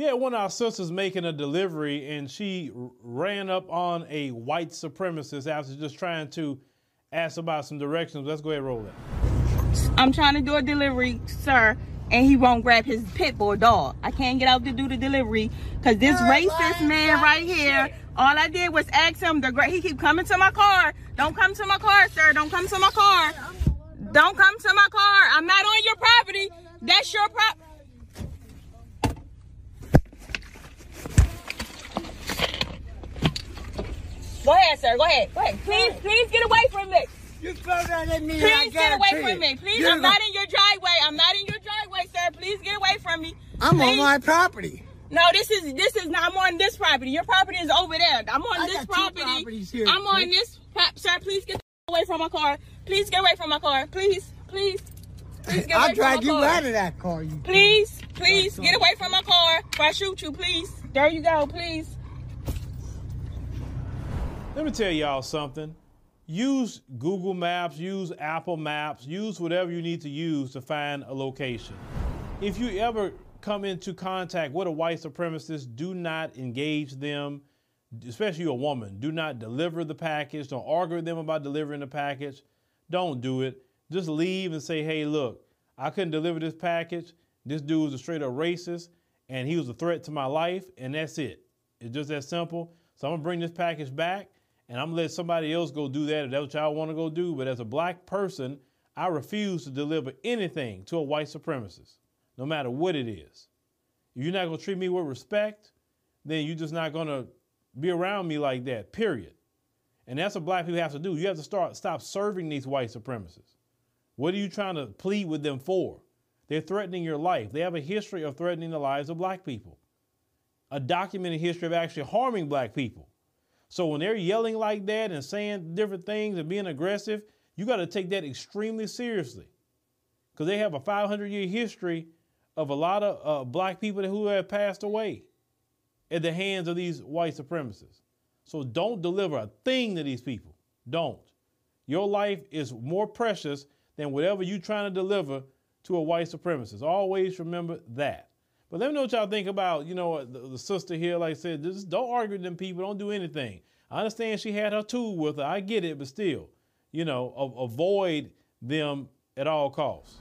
Yeah, one of our sisters making a delivery and she ran up on a white supremacist after just trying to ask about some directions. Let's go ahead and roll it. I'm trying to do a delivery, sir, and he won't grab his pit bull dog. I can't get out to do the delivery because this racist man right here. All I did was ask him. The gra- he keep coming to my car. Don't come to my car, sir. Don't come to my car. Don't come to my car. I'm not on your property. That's your prop. Go ahead, sir. Go ahead. Go ahead. Please, please get away from me. You throw that at me. Please get away from me. Please, You're I'm not in your driveway. I'm not in your driveway, sir. Please get away from me. I'm on my property. No, this is this is not. I'm on this property. Your property is over there. I'm on I this property. here, I'm on this. Sir, please get away from my car. Please get away from my car. Please, please, please get away I'll drag you car. out of that car. You Please, please get away from my car. If I shoot you, please. There you go. Please. Let me tell y'all something. Use Google Maps, use Apple Maps, use whatever you need to use to find a location. If you ever come into contact with a white supremacist, do not engage them, especially a woman. Do not deliver the package. Don't argue with them about delivering the package. Don't do it. Just leave and say, hey, look, I couldn't deliver this package. This dude was a straight up racist and he was a threat to my life, and that's it. It's just that simple. So I'm gonna bring this package back and I'm let somebody else go do that if that's what y'all wanna go do. But as a black person, I refuse to deliver anything to a white supremacist, no matter what it is. If you're not gonna treat me with respect, then you're just not gonna be around me like that, period. And that's what black people have to do. You have to start stop serving these white supremacists. What are you trying to plead with them for? They're threatening your life. They have a history of threatening the lives of black people. A documented history of actually harming black people. So when they're yelling like that and saying different things and being aggressive, you got to take that extremely seriously. Because they have a 500 year history of a lot of uh, black people who have passed away at the hands of these white supremacists. So don't deliver a thing to these people. Don't. Your life is more precious than whatever you're trying to deliver to a white supremacist. Always remember that. But let me know what y'all think about, you know, the, the sister here. Like I said, just don't argue with them people. Don't do anything. I understand she had her tool with her. I get it, but still, you know, a- avoid them at all costs.